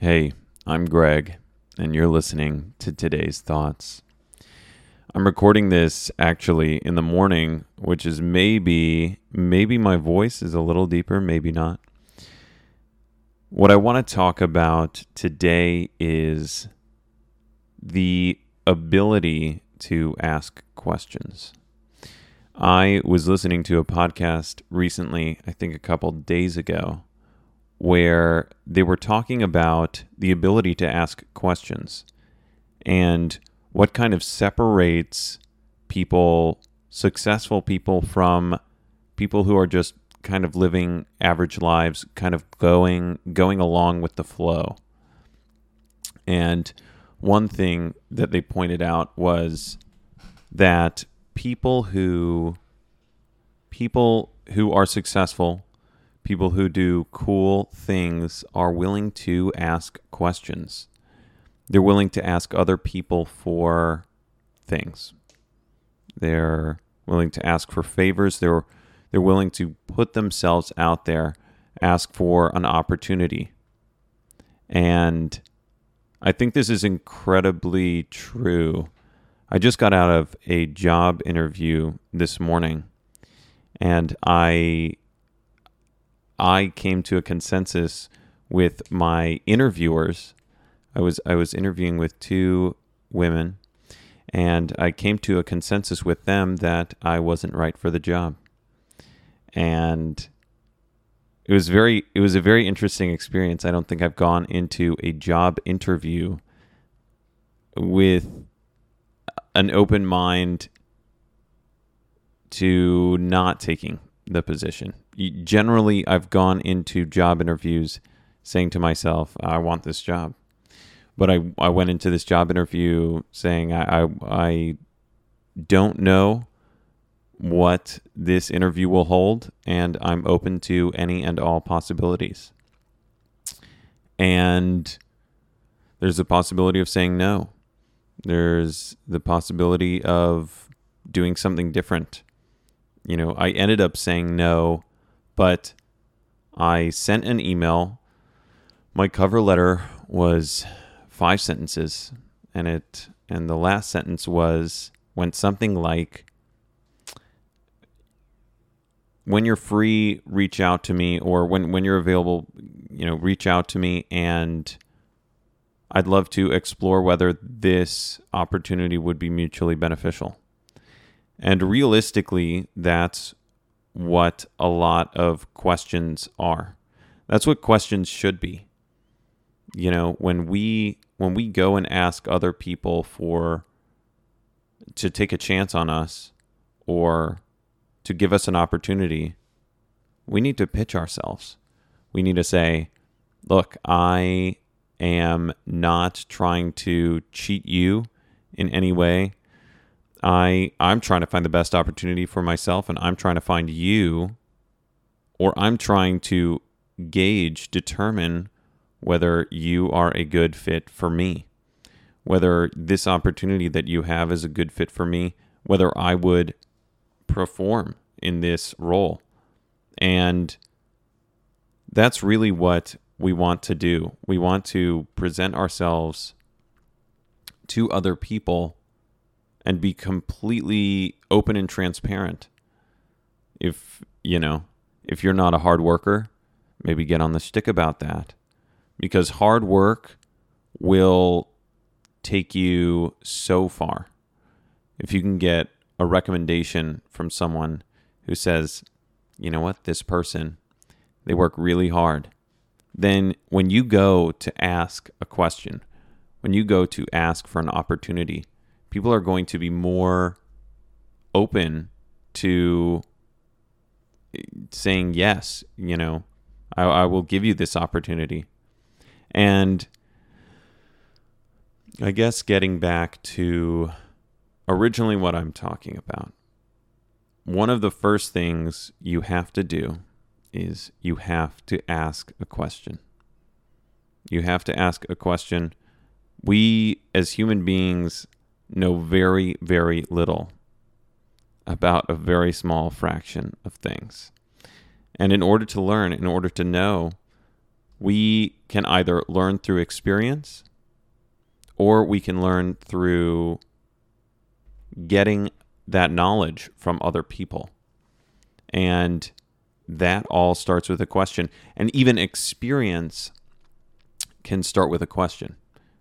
Hey, I'm Greg, and you're listening to today's thoughts. I'm recording this actually in the morning, which is maybe maybe my voice is a little deeper, maybe not. What I want to talk about today is the ability to ask questions. I was listening to a podcast recently, I think a couple days ago, where they were talking about the ability to ask questions and what kind of separates people, successful people, from people who are just kind of living average lives, kind of going going along with the flow. And one thing that they pointed out was that people who people who are successful people who do cool things are willing to ask questions. They're willing to ask other people for things. They're willing to ask for favors. They're they're willing to put themselves out there, ask for an opportunity. And I think this is incredibly true. I just got out of a job interview this morning and I I came to a consensus with my interviewers. I was I was interviewing with two women and I came to a consensus with them that I wasn't right for the job. And it was very it was a very interesting experience. I don't think I've gone into a job interview with an open mind to not taking the position generally I've gone into job interviews saying to myself, I want this job. But I, I went into this job interview saying I, I, I don't know what this interview will hold, and I'm open to any and all possibilities. And there's a possibility of saying no. There's the possibility of doing something different. You know, I ended up saying no but I sent an email. My cover letter was five sentences, and it and the last sentence was went something like when you're free reach out to me or when when you're available you know reach out to me and I'd love to explore whether this opportunity would be mutually beneficial. And realistically, that's what a lot of questions are. That's what questions should be. You know, when we when we go and ask other people for to take a chance on us or to give us an opportunity, we need to pitch ourselves. We need to say, look, I am not trying to cheat you in any way. I I'm trying to find the best opportunity for myself and I'm trying to find you or I'm trying to gauge determine whether you are a good fit for me. Whether this opportunity that you have is a good fit for me, whether I would perform in this role. And that's really what we want to do. We want to present ourselves to other people and be completely open and transparent. If, you know, if you're not a hard worker, maybe get on the stick about that. Because hard work will take you so far. If you can get a recommendation from someone who says, you know what, this person, they work really hard. Then when you go to ask a question, when you go to ask for an opportunity, people are going to be more open to saying yes you know. I, I, will give you this opportunity. And i guess getting back to originally what i'm talking about one of the first things you have to do is you have to ask a question. You have to ask a question. We as human beings know very, very little about a very small fraction of things. And in order to learn, in order to know, we can either learn through experience or we can learn through getting that knowledge from other people. And that all starts with a question. And even experience can start with a question.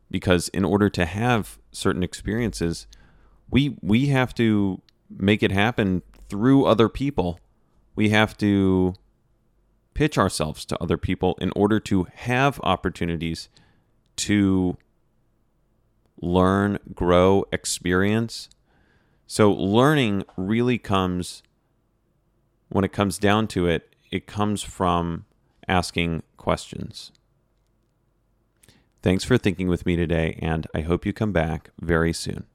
Because in order to have certain experiences, we we have to make it happen through other people. We have to pitch ourselves to other people in order to have opportunities to learn, grow, experience. So, learning really comes, when it comes down to it, it comes from asking questions. Thanks for thinking with me today, and I hope you come back very soon.